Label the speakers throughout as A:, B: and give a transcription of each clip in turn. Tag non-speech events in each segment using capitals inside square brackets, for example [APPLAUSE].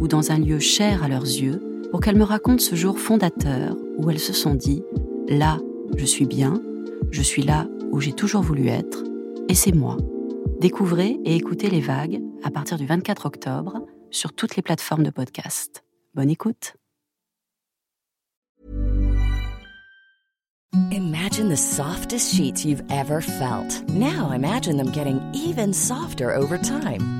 A: ou dans un lieu cher à leurs yeux pour qu'elles me racontent ce jour fondateur où elles se sont dit ⁇ Là, je suis bien, je suis là où j'ai toujours voulu être, et c'est moi. Découvrez et écoutez les vagues à partir du 24 octobre sur toutes les plateformes de podcast. Bonne écoute.
B: Imagine the softest sheets you've ever felt. Now imagine them getting even softer over time.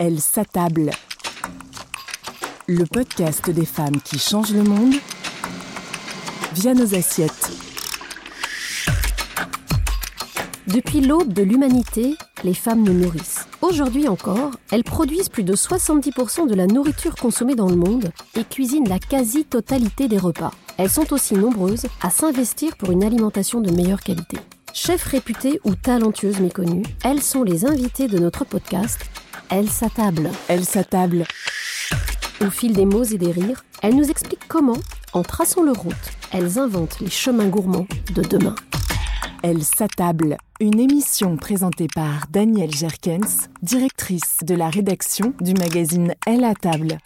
C: Elle s'attable. Le podcast des femmes qui changent le monde via nos assiettes.
D: Depuis l'aube de l'humanité, les femmes nous nourrissent. Aujourd'hui encore, elles produisent plus de 70% de la nourriture consommée dans le monde et cuisinent la quasi-totalité des repas. Elles sont aussi nombreuses à s'investir pour une alimentation de meilleure qualité. Chefs réputées ou talentueuses méconnues, elles sont les invitées de notre podcast Elle s'attable.
C: Elle s'attable.
D: Au fil des mots et des rires, elles nous expliquent comment, en traçant leur route, elles inventent les chemins gourmands de demain.
C: Elle s'attable. Une émission présentée par Danielle Jerkens, directrice de la rédaction du magazine Elle à table.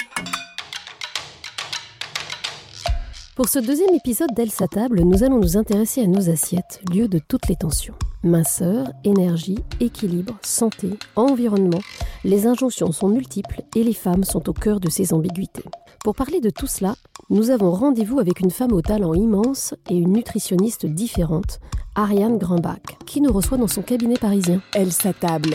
D: Pour ce deuxième épisode d'Elle s'attable, nous allons nous intéresser à nos assiettes, lieu de toutes les tensions. Minceur, énergie, équilibre, santé, environnement, les injonctions sont multiples et les femmes sont au cœur de ces ambiguïtés. Pour parler de tout cela, nous avons rendez-vous avec une femme au talent immense et une nutritionniste différente, Ariane Grambach, qui nous reçoit dans son cabinet parisien.
C: Elle s'attable.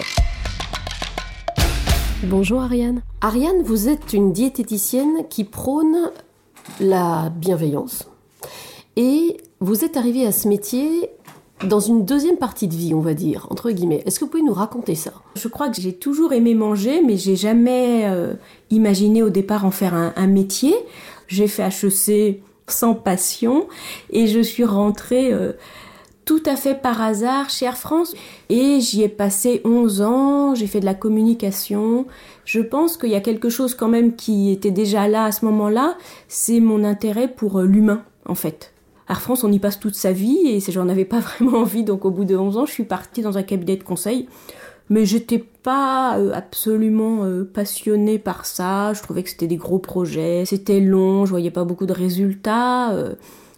D: Bonjour Ariane. Ariane, vous êtes une diététicienne qui prône la bienveillance. Et vous êtes arrivée à ce métier dans une deuxième partie de vie, on va dire, entre guillemets. Est-ce que vous pouvez nous raconter ça?
E: Je crois que j'ai toujours aimé manger, mais j'ai jamais euh, imaginé au départ en faire un, un métier. J'ai fait HEC sans passion et je suis rentrée euh, tout à fait par hasard chez Air France et j'y ai passé 11 ans, j'ai fait de la communication. Je pense qu'il y a quelque chose quand même qui était déjà là à ce moment-là, c'est mon intérêt pour euh, l'humain en fait. Air France, on y passe toute sa vie et j'en avais pas [LAUGHS] vraiment envie, donc au bout de 11 ans, je suis partie dans un cabinet de conseil. Mais j'étais pas euh, absolument euh, passionnée par ça, je trouvais que c'était des gros projets, c'était long, je voyais pas beaucoup de résultats.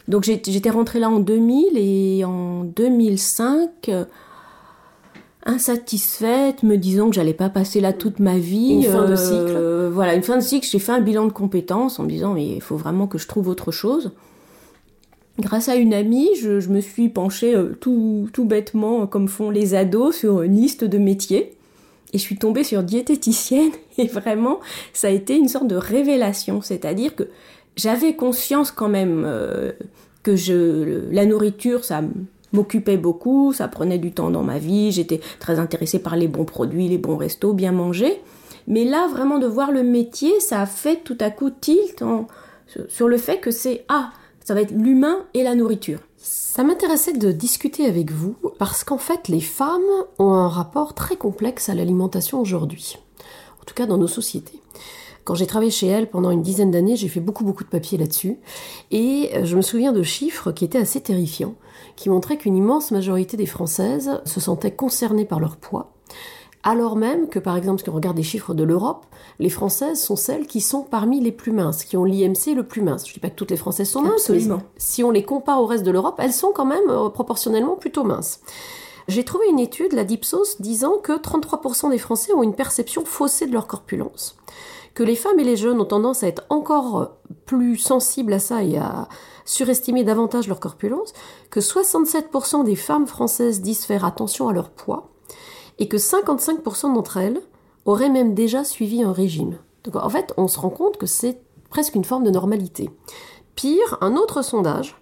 E: Donc j'étais rentrée là en 2000 et en 2005, euh, insatisfaite, me disant que j'allais pas passer là toute ma vie.
D: Une fin de
E: euh, Voilà, une fin de cycle. J'ai fait un bilan de compétences en me disant mais il faut vraiment que je trouve autre chose. Grâce à une amie, je, je me suis penchée euh, tout, tout bêtement, comme font les ados, sur une liste de métiers. Et je suis tombée sur diététicienne [LAUGHS] et vraiment, ça a été une sorte de révélation. C'est-à-dire que j'avais conscience quand même euh, que je, la nourriture, ça m'occupait beaucoup, ça prenait du temps dans ma vie, j'étais très intéressée par les bons produits, les bons restos, bien manger. Mais là, vraiment de voir le métier, ça a fait tout à coup tilt sur le fait que c'est ah, ça va être l'humain et la nourriture.
D: Ça m'intéressait de discuter avec vous parce qu'en fait, les femmes ont un rapport très complexe à l'alimentation aujourd'hui, en tout cas dans nos sociétés. Quand j'ai travaillé chez elle pendant une dizaine d'années, j'ai fait beaucoup beaucoup de papiers là-dessus. Et euh, je me souviens de chiffres qui étaient assez terrifiants, qui montraient qu'une immense majorité des Françaises se sentaient concernées par leur poids. Alors même que, par exemple, si on regarde les chiffres de l'Europe, les Françaises sont celles qui sont parmi les plus minces, qui ont l'IMC le plus mince. Je ne dis pas que toutes les Françaises sont minces, mais si on les compare au reste de l'Europe, elles sont quand même euh, proportionnellement plutôt minces. J'ai trouvé une étude, la Dipsos, disant que 33% des Français ont une perception faussée de leur corpulence que les femmes et les jeunes ont tendance à être encore plus sensibles à ça et à surestimer davantage leur corpulence, que 67% des femmes françaises disent faire attention à leur poids, et que 55% d'entre elles auraient même déjà suivi un régime. Donc en fait, on se rend compte que c'est presque une forme de normalité. Pire, un autre sondage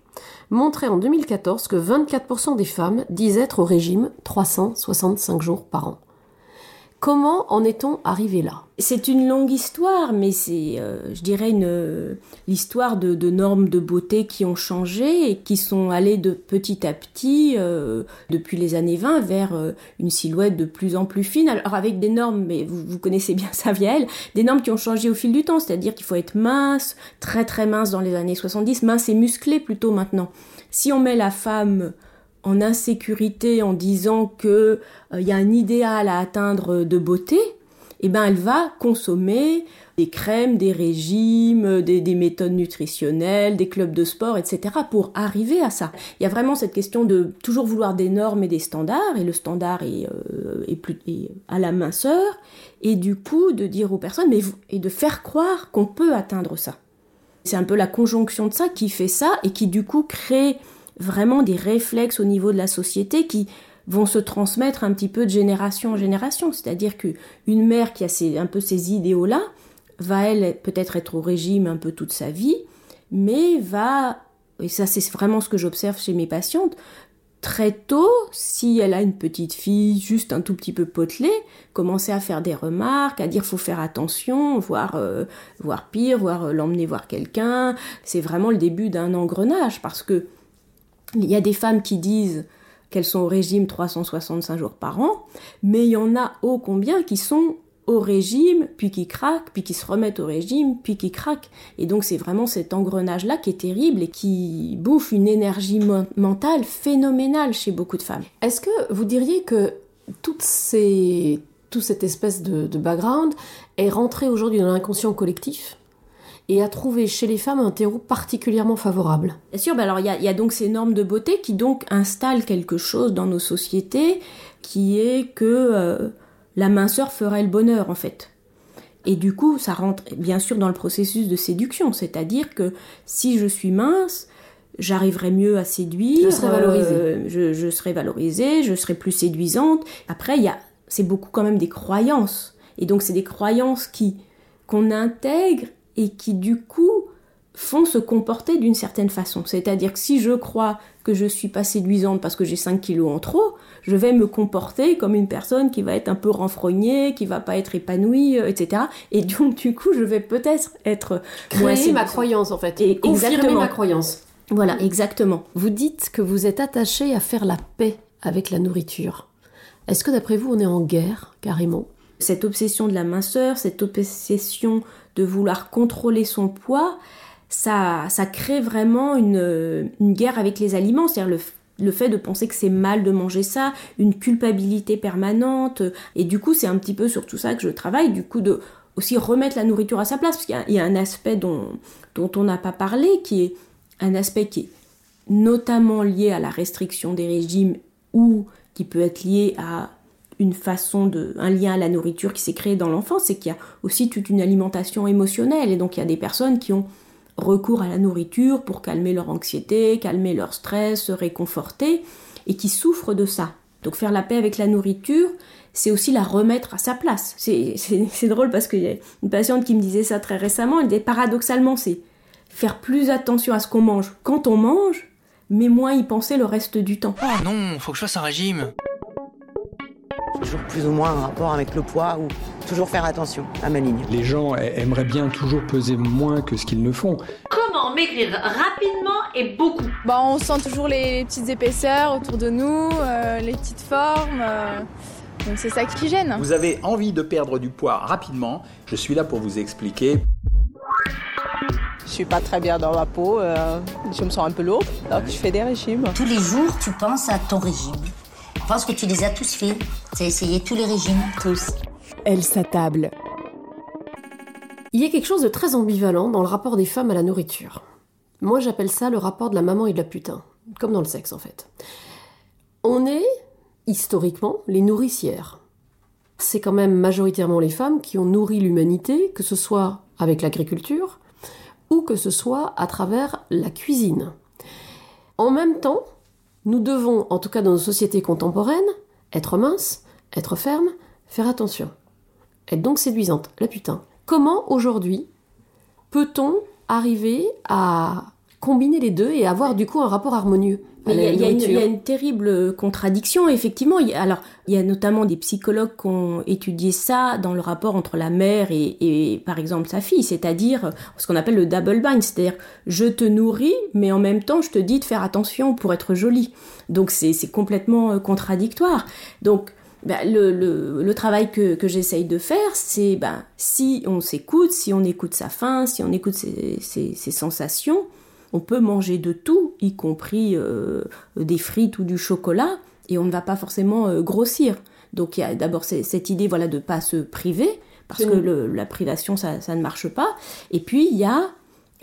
D: montrait en 2014 que 24% des femmes disent être au régime 365 jours par an. Comment en est-on arrivé là?
E: C'est une longue histoire, mais c'est, euh, je dirais, l'histoire de, normes de beauté qui ont changé et qui sont allées de petit à petit, euh, depuis les années 20, vers euh, une silhouette de plus en plus fine. Alors avec des normes, mais vous, connaissez bien elle, des normes qui ont changé au fil du temps, c'est-à-dire qu'il faut être mince, très très mince dans les années 70, mince et musclé plutôt maintenant. Si on met la femme en insécurité en disant que il euh, y a un idéal à atteindre de beauté, eh ben elle va consommer des crèmes, des régimes, des, méthodes nutritionnelles, des clubs de sport, etc. pour arriver à ça. Il y a vraiment cette question de toujours vouloir des normes et des standards, et le standard est, euh, plus, à la minceur, et du coup de dire aux personnes, mais et de faire croire qu'on peut atteindre ça. C'est un peu la conjonction de ça qui fait ça, et qui du coup crée vraiment des réflexes au niveau de la société qui vont se transmettre un petit peu de génération en génération. C'est-à-dire qu'une mère qui a un peu ces idéaux-là va, elle, peut-être être au régime un peu toute sa vie, mais va, et ça c'est vraiment ce que j'observe chez mes patientes, très tôt, si elle a une petite fille juste un tout petit peu potelée, commencer à faire des remarques, à dire faut faire attention, voire, euh, pire, voire euh, l'emmener voir quelqu'un. C'est vraiment le début d'un engrenage parce que il y a des femmes qui disent qu'elles sont au régime 365 jours par an, mais il y en a ô combien qui sont au régime, puis qui craquent, puis qui se remettent au régime, puis qui craquent. Et donc c'est vraiment cet engrenage-là qui est terrible et qui bouffe une énergie mentale phénoménale chez beaucoup de femmes.
D: Est-ce que vous diriez que toutes ces, toute cette espèce de, de background est rentrée aujourd'hui dans l'inconscient collectif? Et a trouvé chez les femmes un terreau particulièrement favorable.
E: Bien sûr, bah alors il y a, donc ces normes de beauté qui donc installent quelque chose dans nos sociétés qui est que euh, la minceur ferait le bonheur en fait. Et du coup, ça rentre bien sûr dans le processus de séduction, c'est-à-dire que si je suis mince, j'arriverai mieux à séduire,
D: je serai valorisée,
E: euh, je, je serai valorisée, je serai plus séduisante. Après, il y a, c'est beaucoup quand même des croyances, et donc c'est des croyances qui qu'on intègre et qui du coup font se comporter d'une certaine façon. C'est-à-dire que si je crois que je suis pas séduisante parce que j'ai 5 kilos en trop, je vais me comporter comme une personne qui va être un peu renfrognée, qui va pas être épanouie, euh, etc. Et donc du coup, je vais peut-être être
D: créer ma croyance en fait, et confirmer ma croyance.
E: Voilà, exactement.
D: Vous dites que vous êtes attaché à faire la paix avec la nourriture. Est-ce que d'après vous, on est en guerre carrément?
E: Cette obsession de la minceur, cette obsession de vouloir contrôler son poids, ça, ça crée vraiment une, guerre avec les aliments, c'est-à-dire le, fait de penser que c'est mal de manger ça, une culpabilité permanente, et du coup c'est un petit peu sur tout ça que je travaille, du coup de aussi remettre la nourriture à sa place, parce qu'il y, a un aspect dont, dont on n'a pas parlé, qui est un aspect qui est notamment lié à la restriction des régimes ou qui peut être lié à une façon de, un lien à la nourriture qui s'est créé dans l'enfance, c'est qu'il y a aussi toute une alimentation émotionnelle. Et donc il y a des personnes qui ont recours à la nourriture pour calmer leur anxiété, calmer leur stress, se réconforter, et qui souffrent de ça. Donc faire la paix avec la nourriture, c'est aussi la remettre à sa place. C'est [LAUGHS] drôle parce qu'il y a une patiente qui me disait ça très récemment, elle disait paradoxalement, c'est faire plus attention à ce qu'on mange quand on mange, mais moins y penser le reste du temps.
F: Oh non, faut que je fasse un régime
G: toujours plus ou moins un rapport avec le poids ou toujours faire attention à ma ligne.
H: Les gens aimeraient bien toujours peser moins que ce qu'ils ne font.
I: Comment maigrir rapidement et beaucoup?
J: Bah, On sent toujours les petites épaisseurs autour de nous, euh, les petites formes. Euh, Donc c'est ça qui gêne.
K: Vous avez envie de perdre du poids rapidement, je suis là pour vous expliquer.
L: Je suis pas très bien dans ma peau, euh, je me sens un peu lourde, donc je fais des régimes.
M: Tous les jours, tu penses à ton régime. Je pense que tu les as tous faits. Tu as essayé tous les régimes
L: Tous.
C: Elle s'attable.
D: Il y a quelque chose de très ambivalent dans le rapport des femmes à la nourriture. Moi, j'appelle ça le rapport de la maman et de la putain, comme dans le sexe en fait. On est, historiquement, les nourricières. C'est quand même majoritairement les femmes qui ont nourri l'humanité, que ce soit avec l'agriculture ou que ce soit à travers la cuisine. En même temps, nous devons, en tout cas dans nos sociétés contemporaines, être minces, être fermes, faire attention. Être donc séduisante, la putain. Comment aujourd'hui peut-on arriver à combiner les deux et avoir du coup un rapport harmonieux
E: il y, a- y une- il y a
D: nourriture
E: une terrible contradiction, effectivement. Il y a- Alors, il y a notamment des psychologues qui ont étudié ça dans le rapport entre la mère et, et, par exemple, sa fille, c'est-à-dire ce qu'on appelle le double bind, c'est-à-dire je te nourris, mais en même temps, je te dis de faire attention pour être jolie. Donc, c'est complètement euh, contradictoire. Donc, bah, le, le- le travail que, que j'essaye de faire, c'est bah, si on s'écoute, si on écoute sa faim, si on écoute ses, ses- ses sensations, on peut manger de tout, y compris euh, des frites ou du chocolat, et on ne va pas forcément euh, grossir. Donc il y a d'abord cette idée voilà, de ne pas se priver, parce que le- la privation, ça, ça ne marche pas. Et puis il y a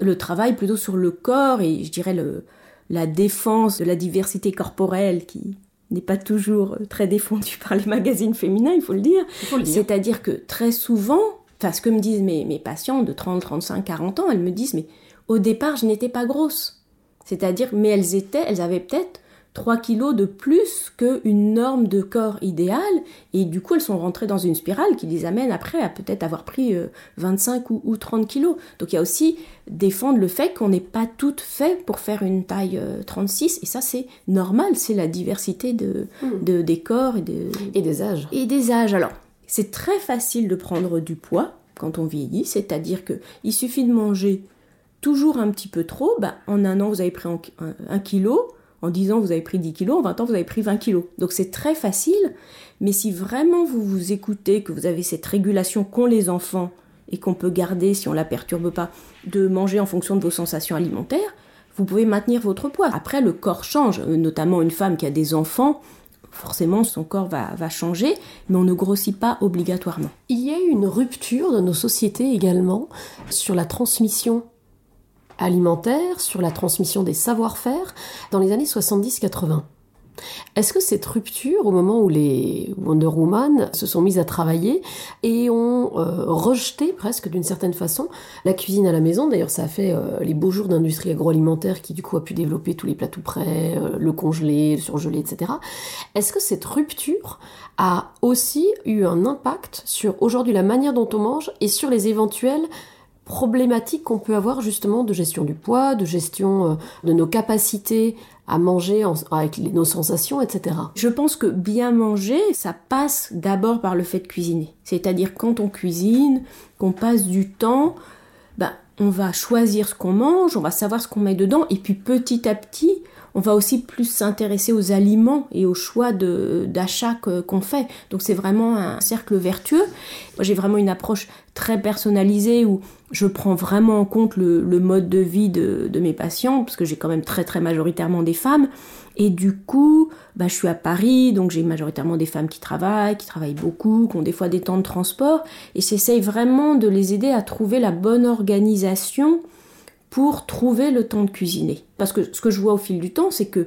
E: le travail plutôt sur le corps, et je dirais le, la défense de la diversité corporelle qui n'est pas toujours euh, très défendue [LAUGHS] par les magazines féminins, il faut le dire.
D: faut le dire.
E: C'est-à-dire que très souvent, enfin ce que me disent mes, mes patients de 30, 35, 40 ans, elles me disent mais au départ je n'étais pas grosse. C'est-à-dire, mais elles étaient, elles avaient peut-être 3 kilos de plus qu'une norme de corps idéal, et du coup elles sont rentrées dans une spirale qui les amène après à peut-être avoir pris euh, 25 ou, ou 30 kilos. Donc il y a aussi défendre le fait qu'on n'est pas toutes faites pour faire une taille euh, 36, et ça c'est normal, c'est la diversité de, de- des corps et, de,
D: et des âges.
E: Et des âges. Alors, c'est très facile de prendre du poids quand on vieillit, c'est-à-dire que il suffit de manger toujours un petit peu trop, bah, en un an vous avez pris un kilo, en 10 ans vous avez pris 10 kilos, en 20 ans vous avez pris 20 kilos. Donc c'est très facile, mais si vraiment vous vous écoutez, que vous avez cette régulation qu'ont les enfants et qu'on peut garder si on la perturbe pas, de manger en fonction de vos sensations alimentaires, vous pouvez maintenir votre poids. Après, le corps change, euh, notamment une femme qui a des enfants, forcément son corps va, changer, mais on ne grossit pas obligatoirement.
D: Il y a eu une rupture dans nos sociétés également sur la transmission alimentaire, sur la transmission des savoir-faire dans les années 70-80. Est-ce que cette rupture, au moment où les Wonder Woman se sont mises à travailler et ont euh, rejeté presque d'une certaine façon la cuisine à la maison, d'ailleurs ça a fait euh, les beaux jours d'industrie agroalimentaire qui du coup a pu développer tous les plats tout prêts, euh, le congelé, le surgelé, etc. Est-ce que cette rupture a aussi eu un impact sur aujourd'hui la manière dont on mange et sur les éventuelles problématiques qu'on peut avoir justement de gestion du poids, de gestion de nos capacités à manger avec nos sensations, etc.
E: Je pense que bien manger, ça passe d'abord par le fait de cuisiner. C'est-à-dire quand on cuisine, qu'on passe du temps, ben, on va choisir ce qu'on mange, on va savoir ce qu'on met dedans, et puis petit à petit, on va aussi plus s'intéresser aux aliments et aux choix d'achat qu'on fait. Donc c'est vraiment un cercle vertueux. J'ai vraiment une approche très personnalisée où je prends vraiment en compte le, le mode de vie de, de mes patients, parce que j'ai quand même très très majoritairement des femmes. Et du coup, bah, je suis à Paris, donc j'ai majoritairement des femmes qui travaillent, qui travaillent beaucoup, qui ont des fois des temps de transport, et j'essaye vraiment de les aider à trouver la bonne organisation pour trouver le temps de cuisiner. Parce que ce que je vois au fil du temps, c'est que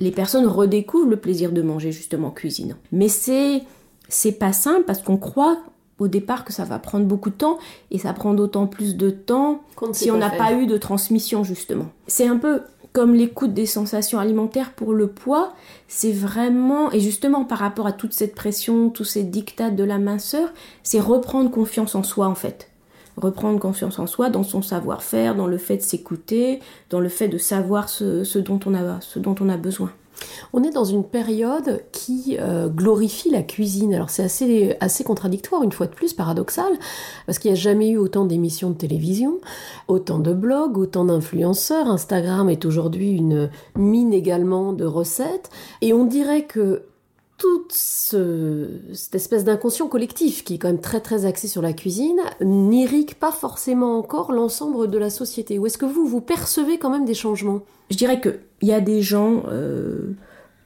E: les personnes redécouvrent le plaisir de manger justement en cuisinant. Mais c'est c'est pas simple parce qu'on croit au départ que ça va prendre beaucoup de temps et ça prend d'autant plus de temps si on n'a pas eu de transmission justement. C'est un peu comme l'écoute des sensations alimentaires pour le poids, c'est vraiment et justement par rapport à toute cette pression, tous ces dictats de la minceur, c'est reprendre confiance en soi en fait reprendre confiance en soi, dans son savoir-faire, dans le fait de s'écouter, dans le fait de savoir ce, ce dont on a, ce dont on a besoin.
D: On est dans une période qui euh, glorifie la cuisine. Alors c'est assez, assez contradictoire, une fois de plus, paradoxal, parce qu'il n'y a jamais eu autant d'émissions de télévision, autant de blogs, autant d'influenceurs. Instagram est aujourd'hui une mine également de recettes. Et on dirait que toute cette espèce d'inconscient collectif qui est quand même très très axé sur la cuisine n'irrigue pas forcément encore l'ensemble de la société Ou est-ce que vous, vous percevez quand même des changements?
E: Je dirais qu'il y a des gens euh,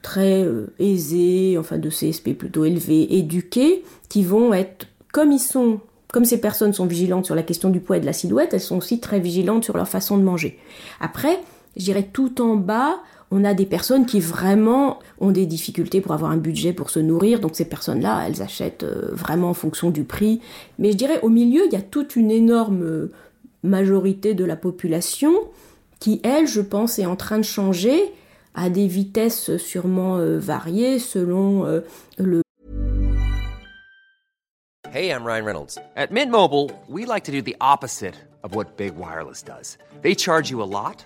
E: très euh, aisés, enfin de CSP plutôt élevés, éduqués, qui vont être, comme ils sont, comme ces personnes sont vigilantes sur la question du poids et de la silhouette, elles sont aussi très vigilantes sur leur façon de manger. Après, je dirais tout en bas, on a des personnes qui vraiment ont des difficultés pour avoir un budget pour se nourrir, donc ces personnes-là, elles achètent euh, vraiment en fonction du prix. Mais je dirais au milieu, il y a toute une énorme euh, majorité de la population qui, elle, je pense, est en train de changer à des vitesses sûrement euh, variées selon le
J: Hey, I'm Ryan Reynolds. At Mint Mobile, we like to do the opposite of what Big Wireless does. They charge you a lot.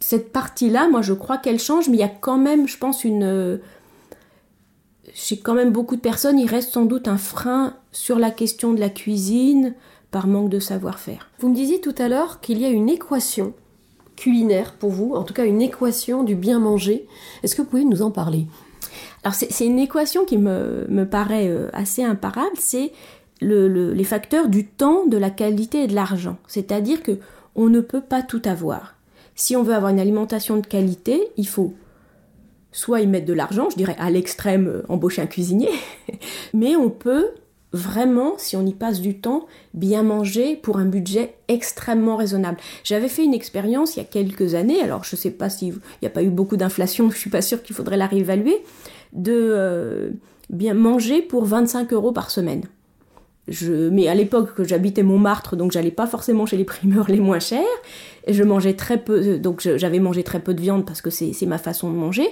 E: cette partie-là, moi je crois qu'elle change, mais il y a quand même, je pense, une... Chez quand même beaucoup de personnes, il reste sans doute un frein sur la question de la cuisine par manque de savoir-faire.
D: Vous me disiez tout à l'heure qu'il y a une équation culinaire pour vous, en tout cas une équation du bien manger. Est-ce que vous pouvez nous en parler?
E: Alors c'est une équation qui me, paraît euh, assez imparable, c'est les facteurs du temps, de la qualité et de l'argent. C'est-à-dire que on ne peut pas tout avoir. Si on veut avoir une alimentation de qualité, il faut soit y mettre de l'argent, je dirais à l'extrême euh, embaucher un cuisinier, [LAUGHS] mais on peut vraiment, si on y passe du temps, bien manger pour un budget extrêmement raisonnable. J'avais fait une expérience il y a quelques années, alors je ne sais pas s'il n'y a pas eu beaucoup d'inflation, [LAUGHS] je ne suis pas sûre qu'il faudrait la réévaluer, de euh, bien manger pour 25 euros par semaine. Mais à l'époque que j'habitais Montmartre, donc j'allais pas forcément chez les primeurs [LAUGHS] les moins chers, je mangeais très peu, donc j'avais mangé très peu de viande parce que c'est ma façon de manger,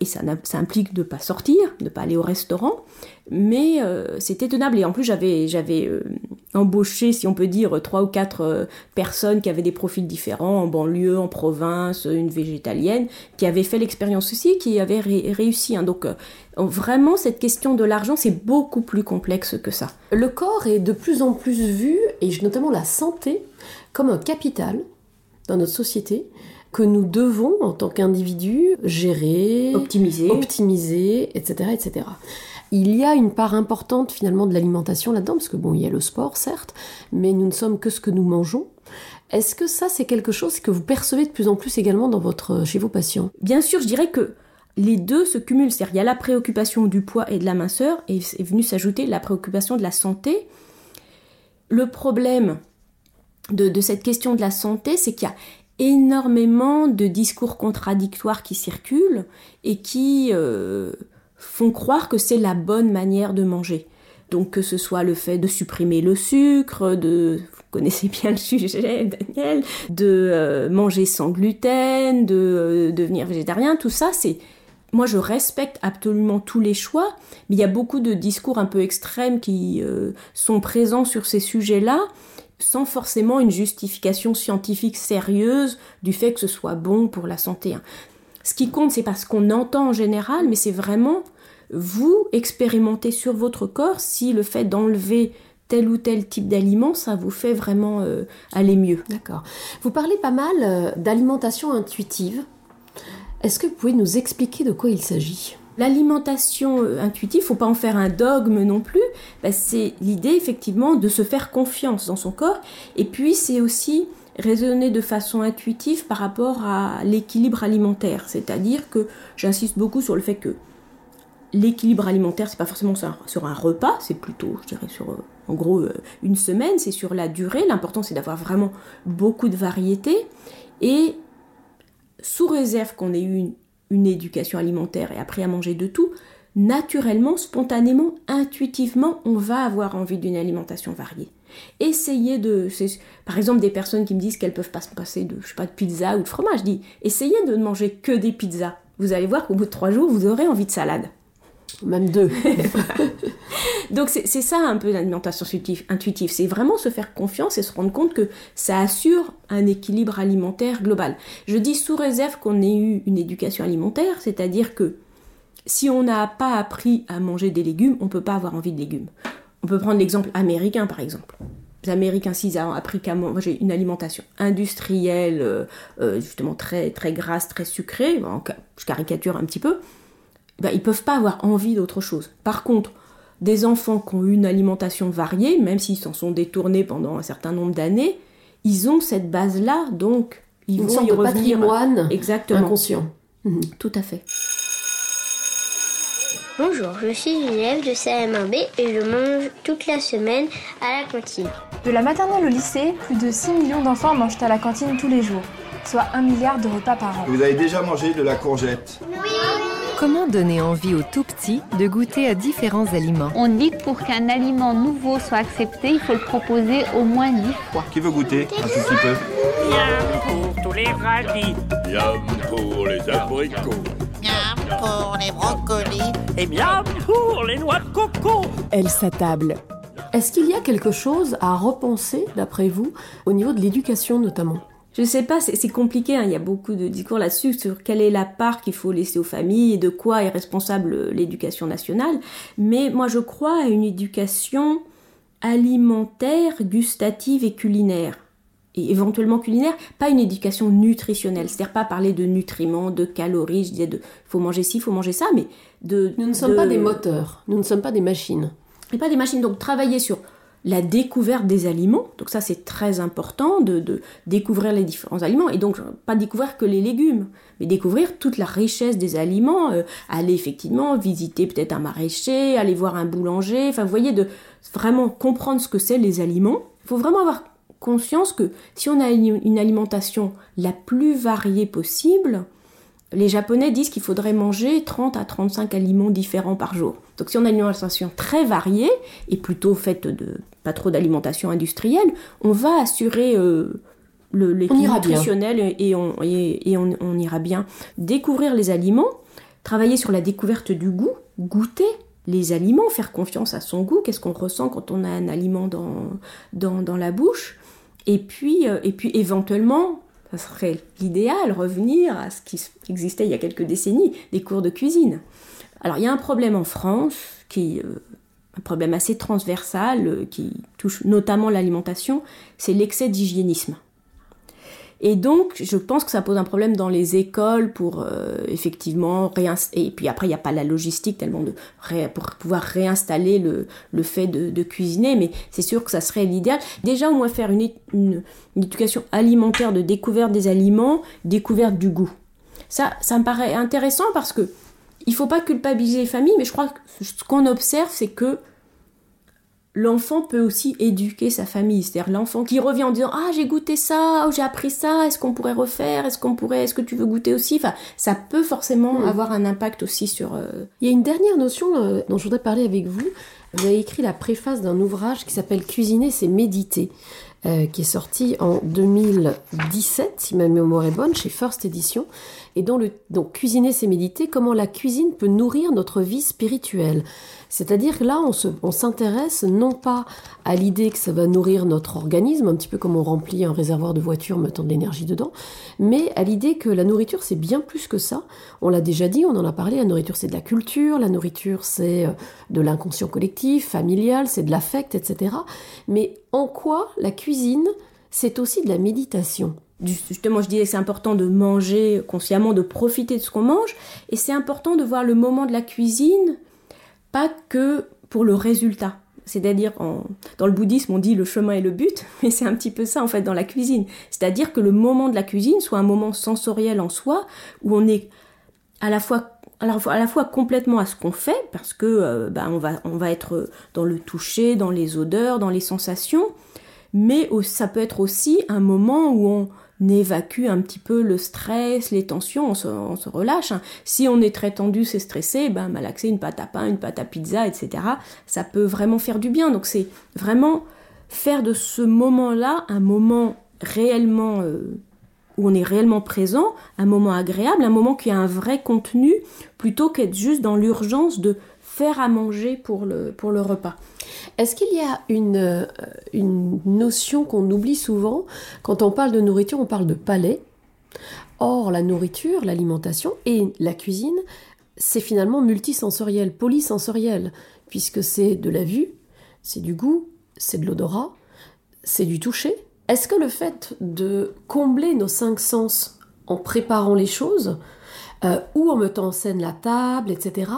E: et ça, implique de pas sortir, de pas aller au restaurant, mais euh, c'était tenable. Et en plus, j'avais euh, embauché, si on peut dire, trois ou quatre euh, personnes qui avaient des profils différents, en banlieue, en province, une végétalienne, qui avaient fait l'expérience aussi, qui avaient réussi. Hein. Donc vraiment, cette question de l'argent, c'est beaucoup plus complexe que ça.
D: Le corps est de plus en plus vu, et notamment la santé, comme un capital dans notre société que nous devons, en tant qu'individus, gérer,
E: optimiser,
D: optimiser, etc., etc. Il y a une part importante finalement de l'alimentation là-dedans, parce que bon, il y a le sport, certes, mais nous ne sommes que ce que nous mangeons. Est-ce que ça, c'est quelque chose que vous percevez de plus en plus également dans votre, chez vos patients?
E: Bien sûr, je dirais que les deux se cumulent. C'est-à-dire, il y a la préoccupation du poids et de la minceur, et est venu s'ajouter la préoccupation de la santé. Le problème de, cette question de la santé, c'est qu'il y a énormément de discours contradictoires qui circulent et qui euh, font croire que c'est la bonne manière de manger. Donc que ce soit le fait de supprimer le sucre, de vous connaissez bien le sujet [LAUGHS] Daniel, de euh, manger sans gluten, de euh, devenir végétarien, tout ça c'est moi je respecte absolument tous les choix, mais il y a beaucoup de discours un peu extrêmes qui sont présents sur ces sujets-là sans forcément une justification scientifique sérieuse du fait que ce soit bon pour la santé. Hein. Ce qui compte, c'est pas ce qu'on entend en général, mais c'est vraiment vous expérimentez sur votre corps si le fait d'enlever tel ou tel type d'aliment, ça vous fait vraiment euh, aller mieux.
D: D'accord. Vous parlez pas mal euh, d'alimentation intuitive. Est-ce que vous pouvez nous expliquer de quoi il s'agit?
E: L'alimentation euh, intuitive, faut pas en faire un dogme non plus. Bah, c'est l'idée effectivement de se faire confiance dans son corps. Et puis c'est aussi raisonner de façon intuitive par rapport à l'équilibre alimentaire. C'est-à-dire que j'insiste beaucoup sur le fait que l'équilibre alimentaire, c'est pas forcément sur un repas, c'est plutôt, je dirais, sur euh, en gros euh, une semaine, c'est sur la durée. L'important c'est d'avoir vraiment beaucoup de variété et sous réserve qu'on ait eu une une éducation alimentaire et appris à manger de tout, naturellement, spontanément, intuitivement, on va avoir envie d'une alimentation variée. Essayez de, par exemple, des personnes qui me disent qu'elles peuvent pas se passer de, je pas, de pizza ou de fromage, dis, essayez de ne manger que des pizzas. Vous allez voir qu'au bout de trois jours, vous aurez envie de salade.
D: Même deux. [LAUGHS]
E: Donc c'est ça un peu l'alimentation intuitive. C'est vraiment se faire confiance et se rendre compte que ça assure un équilibre alimentaire global. Je dis sous réserve qu'on ait eu une éducation alimentaire, c'est-à-dire que si on n'a pas appris à manger des légumes, on ne peut pas avoir envie de légumes. On peut prendre l'exemple américain par exemple. Les Américains, s'ils ont appris qu'à manger une alimentation industrielle, euh, euh, justement très, très grasse, très sucrée, je caricature un petit peu, ben, ils peuvent pas avoir envie d'autre chose. Par contre, des enfants qui ont une alimentation variée, même s'ils s'en sont détournés pendant un certain nombre d'années, ils ont cette base-là, donc ils vont y revenir.
D: patrimoine
E: Exactement.
D: inconscient.
E: Mhm. Tout à fait.
N: Bonjour, je suis une élève de CM1B et je mange toute la semaine à la cantine.
O: De la maternelle au lycée, plus de 6 millions d'enfants mangent à la cantine tous les jours, soit 1 milliard de repas par an.
P: Vous avez déjà mangé de la courgette?
N: Oui
Q: Comment donner envie aux tout petits de goûter à différents aliments
R: On dit que pour qu'un aliment nouveau soit accepté, il faut le proposer au moins 10 fois.
P: Qui veut goûter un tout petit peu
S: Miam pour tous les radis.
T: Miam pour les abricots.
U: Miam pour les brocolis.
S: Et miam pour les noix de coco.
D: Elle s'attable. Est-ce qu'il y a quelque chose à repenser, d'après vous, au niveau de l'éducation notamment?
E: Je sais pas, c'est compliqué, hein. il y a beaucoup de discours là-dessus sur quelle est la part qu'il faut laisser aux familles et de quoi est responsable l'éducation nationale. Mais moi je crois à une éducation alimentaire, gustative et culinaire. Et éventuellement culinaire, pas une éducation nutritionnelle. C'est-à-dire pas parler de nutriments, de calories, je disais de faut manger ci, faut manger ça, mais de.
D: Nous ne sommes pas des moteurs, nous ne sommes pas des machines.
E: Et pas des machines, donc travailler sur la découverte des aliments. Donc ça, c'est très important de, découvrir les différents aliments. Et donc, pas découvrir que les légumes, mais découvrir toute la richesse des aliments. Euh, aller effectivement visiter peut-être un maraîcher, aller voir un boulanger. Enfin, vous voyez, de vraiment comprendre ce que c'est les aliments. Il faut vraiment avoir conscience que si on a une alimentation la plus variée possible, les Japonais disent qu'il faudrait manger 30 à 35 aliments différents par jour. Donc si on a une alimentation très variée et plutôt faite de pas trop d'alimentation industrielle, on va assurer euh, le l'équilibre nutritionnel et, on, et, on, ira bien. Découvrir les aliments, travailler sur la découverte du goût, goûter les aliments, faire confiance à son goût, qu'est-ce qu'on ressent quand on a un aliment dans, dans, dans la bouche, et puis, euh, et puis éventuellement ça serait l'idéal, revenir à ce qui existait il y a quelques décennies, des cours de cuisine. Alors il y a un problème en France, qui, euh, un problème assez transversal, euh, qui touche notamment l'alimentation, c'est l'excès d'hygiénisme. Et donc, je pense que ça pose un problème dans les écoles pour euh, effectivement réinstaller. Et puis après, il n'y a pas la logistique tellement de pour pouvoir réinstaller le, le fait de, cuisiner, mais c'est sûr que ça serait l'idéal. Déjà, au moins faire une, une, éducation alimentaire de découverte des aliments, découverte du goût. Ça, ça me paraît intéressant parce que il faut pas culpabiliser les familles, mais je crois que ce qu'on observe, c'est que l'enfant peut aussi éduquer sa famille. C'est-à-dire l'enfant qui revient en disant Ah, j'ai goûté ça, oh, j'ai appris ça, est-ce qu'on pourrait refaire Est-ce qu'on pourrait, est-ce que tu veux goûter aussi? Enfin, ça peut forcément mm. avoir un impact aussi sur. Euh,
D: Il y a une dernière notion euh, dont je voudrais parler avec vous. Vous avez écrit la préface d'un ouvrage qui s'appelle Cuisiner, c'est méditer. Euh, qui est sorti en 2017, si ma mémoire est bonne, chez First Edition, et dont le donc cuisiner c'est méditer, comment la cuisine peut nourrir notre vie spirituelle. C'est-à-dire que là, on s'intéresse non pas à l'idée que ça va nourrir notre organisme, un petit peu comme on remplit un réservoir de voiture mettant de l'énergie dedans, mais à l'idée que la nourriture, c'est bien plus que ça. On l'a déjà dit, on en a parlé, la nourriture, c'est de la culture, la nourriture, c'est euh, de l'inconscient collectif, familial, c'est de l'affect, etc. Mais en quoi la cuisine, c'est aussi de la méditation
E: Justement, je disais que c'est important de manger consciemment, de profiter de ce qu'on mange, et c'est important de voir le moment de la cuisine pas que pour le résultat. C'est-à-dire, dans le bouddhisme, on dit le chemin est le but, [LAUGHS] mais c'est un petit peu ça en fait dans la cuisine. C'est-à-dire que le moment de la cuisine soit un moment sensoriel en soi, où on est à la fois à la fois, complètement à ce qu'on fait, parce que euh, ben, on, va, on va être dans le toucher, dans les odeurs, dans les sensations, mais ça peut être aussi un moment où on évacue un petit peu le stress, les tensions, on se, relâche. Hein. Si on est très tendu, c'est stressé, ben malaxer une pâte à pain, une pâte à pizza, etc. Ça peut vraiment faire du bien. Donc c'est vraiment faire de ce moment-là un moment réellement euh, où on est réellement présent, un moment agréable, un moment qui a un vrai contenu, plutôt qu'être juste dans l'urgence de faire à manger pour le, pour le repas.
D: Est-ce qu'il y a une, euh, une notion qu'on oublie souvent Quand on parle de nourriture, on parle de palais. Or, la nourriture, l'alimentation et la cuisine, c'est finalement multisensoriel, polysensoriel, puisque c'est de la vue, c'est du goût, c'est de l'odorat, c'est du toucher. Est-ce que le fait de combler nos cinq sens en préparant les choses, euh, ou en mettant en scène la table, etc.,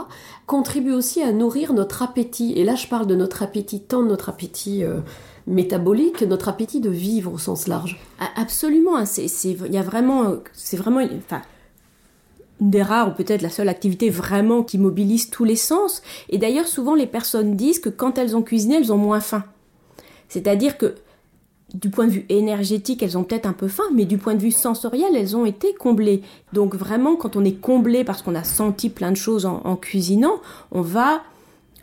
D: contribue aussi à nourrir notre appétit? Et là, je parle de notre appétit, tant de notre appétit euh, métabolique, notre appétit de vivre au sens large.
E: Absolument, hein, c'est il y a vraiment, c'est vraiment, une des rares ou peut-être la seule activité vraiment qui mobilise tous les sens. Et d'ailleurs, souvent les personnes disent que quand elles ont cuisiné, elles ont moins faim. C'est-à-dire que du point de vue énergétique, elles ont peut-être un peu faim, mais du point de vue sensoriel, elles ont été comblées. Donc vraiment, quand on est comblé parce qu'on a senti plein de choses en, cuisinant, on va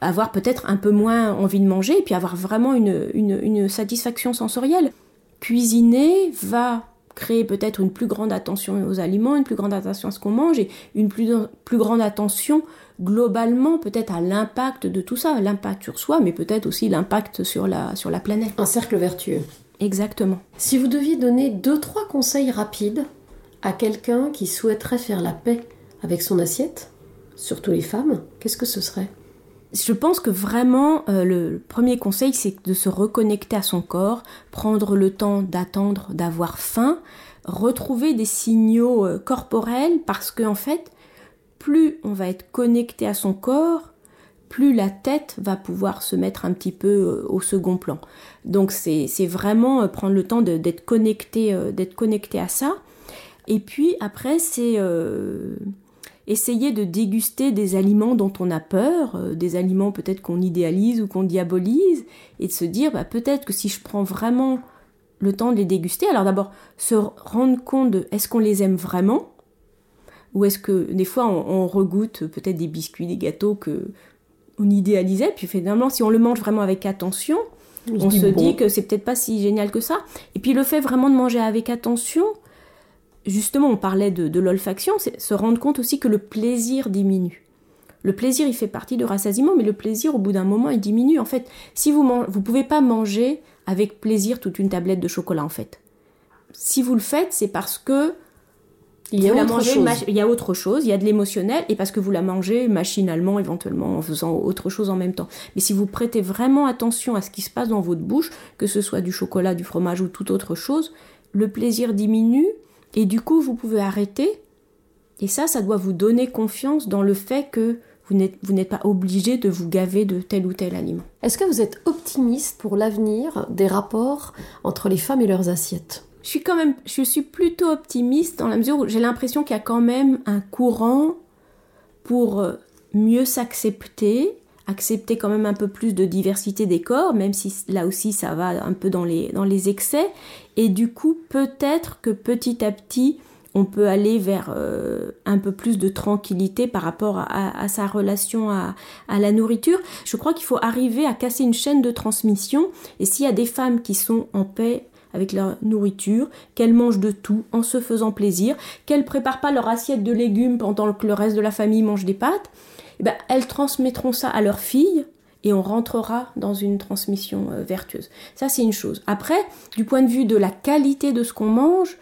E: avoir peut-être un peu moins envie de manger et puis avoir vraiment une, satisfaction sensorielle. Cuisiner va créer peut-être une plus grande attention aux aliments, une plus grande attention à ce qu'on mange et une plus, grande attention globalement peut-être à l'impact de tout ça, l'impact sur soi, mais peut-être aussi l'impact sur la planète.
D: Un cercle vertueux.
E: Exactement.
D: Si vous deviez donner deux, trois conseils rapides à quelqu'un qui souhaiterait faire la paix avec son assiette, surtout les femmes, qu'est-ce que ce serait?
E: Je pense que vraiment euh, le premier conseil c'est de se reconnecter à son corps, prendre le temps d'attendre, d'avoir faim, retrouver des signaux euh, corporels parce qu'en en fait, plus on va être connecté à son corps, plus la tête va pouvoir se mettre un petit peu euh, au second plan. Donc c'est vraiment euh, prendre le temps d'être connecté, euh, d'être connecté à ça. Et puis après, c'est essayer de déguster des aliments dont on a peur, des aliments peut-être qu'on idéalise ou qu'on diabolise, et de se dire bah, peut-être que si je prends vraiment le temps de les déguster, alors d'abord se rendre compte de est-ce qu'on les aime vraiment, ou est-ce que des fois on, on regoute peut-être des biscuits, des gâteaux que on idéalisait, puis finalement, si on le mange vraiment avec attention, on, se dit que c'est peut-être pas si génial que ça. Et puis le fait vraiment de manger avec attention, justement, on parlait de, l'olfaction, c'est se rendre compte aussi que le plaisir diminue. Le plaisir, il fait partie de rassasiement, mais le plaisir, au bout d'un moment, il diminue. En fait, si vous ne vous pouvez pas manger avec plaisir toute une tablette de chocolat, en fait. Si vous le faites, c'est parce que il y, a autre chose. il y a autre chose, il y a de l'émotionnel, et parce que vous la mangez machinalement, éventuellement, en faisant autre chose en même temps. Mais si vous prêtez vraiment attention à ce qui se passe dans votre bouche, que ce soit du chocolat, du fromage ou toute autre chose, le plaisir diminue, et du coup, vous pouvez arrêter. Et ça, ça doit vous donner confiance dans le fait que vous n'êtes pas obligé de vous gaver de tel ou tel aliment.
D: Est-ce que vous êtes optimiste pour l'avenir des rapports entre les femmes et leurs assiettes?
E: Je suis plutôt optimiste dans la mesure où j'ai l'impression qu'il y a quand même un courant pour euh, mieux s'accepter, accepter quand même un peu plus de diversité des corps, même si là aussi ça va un peu dans les, excès. Et du coup, peut-être que petit à petit, on peut aller vers euh, un peu plus de tranquillité par rapport à, sa relation à, la nourriture. Je crois qu'il faut arriver à casser une chaîne de transmission. Et s'il y a des femmes qui sont en paix avec leur nourriture, qu'elles mangent de tout en se faisant plaisir, qu'elles préparent pas leur assiette de légumes pendant que le reste de la famille mange des pâtes, eh ben, elles transmettront ça à leurs filles et on rentrera dans une transmission euh, vertueuse. Ça, c'est une chose. Après, du point de vue de la qualité de ce qu'on mange,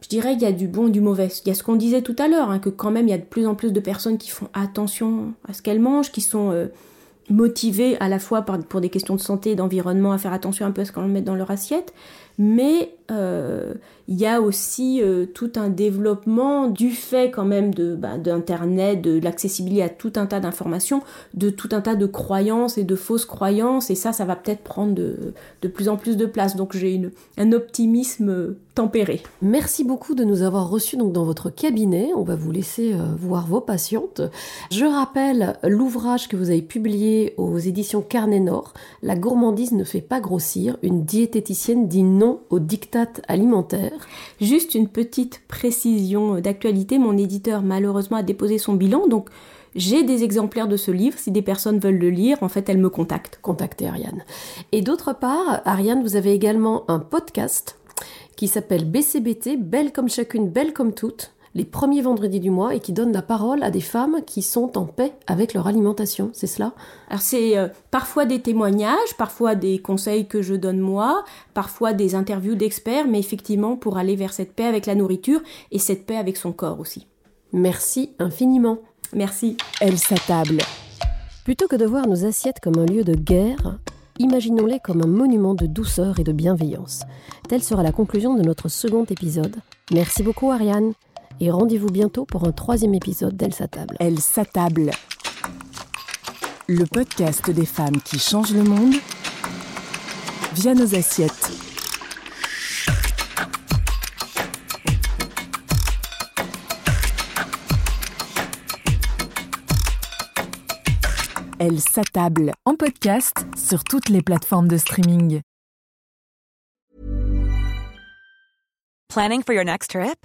E: je dirais qu'il y a du bon et du mauvais. Il y a ce qu'on disait tout à l'heure, hein, que quand même il y a de plus en plus de personnes qui font attention à ce qu'elles mangent, qui sont euh, motivés à la fois pour des questions de santé et d'environnement à faire attention un peu à ce qu'on met dans leur assiette, mais euh, il y a aussi euh, tout un développement du fait quand même de bah, d'internet, de l'accessibilité à tout un tas d'informations, de tout un tas de croyances et de fausses croyances, et ça, ça va peut-être prendre de, de, plus en plus de place. Donc j'ai un optimisme tempéré.
D: Merci beaucoup de nous avoir reçus donc dans votre cabinet. On va vous laisser euh, voir vos patientes. Je rappelle l'ouvrage que vous avez publié aux éditions Carnet Nord. La gourmandise ne fait pas grossir. Une diététicienne dit non au diktat alimentaire.
E: Juste une petite précision d'actualité, mon éditeur malheureusement a déposé son bilan, donc j'ai des exemplaires de ce livre. Si des personnes veulent le lire, en fait, elles me contactent.
D: Contactez Ariane. Et d'autre part, Ariane, vous avez également un podcast qui s'appelle BCBT, Belle comme chacune, belle comme toutes. Les premiers vendredis du mois et qui donne la parole à des femmes qui sont en paix avec leur alimentation, c'est cela
E: Alors c'est euh, parfois des témoignages, parfois des conseils que je donne moi, parfois des interviews d'experts, mais effectivement pour aller vers cette paix avec la nourriture et cette paix avec son corps aussi.
D: Merci infiniment.
E: Merci.
C: Elle s'attable.
D: Plutôt que de voir nos assiettes comme un lieu de guerre, imaginons-les comme un monument de douceur et de bienveillance. Telle sera la conclusion de notre second épisode. Merci beaucoup Ariane et rendez-vous bientôt pour un troisième épisode d'Elle s'attable.
C: Elle s'attable. Le podcast des femmes qui changent le monde via nos assiettes. Elle s'attable en podcast sur toutes les plateformes de streaming.
V: Planning for your next trip?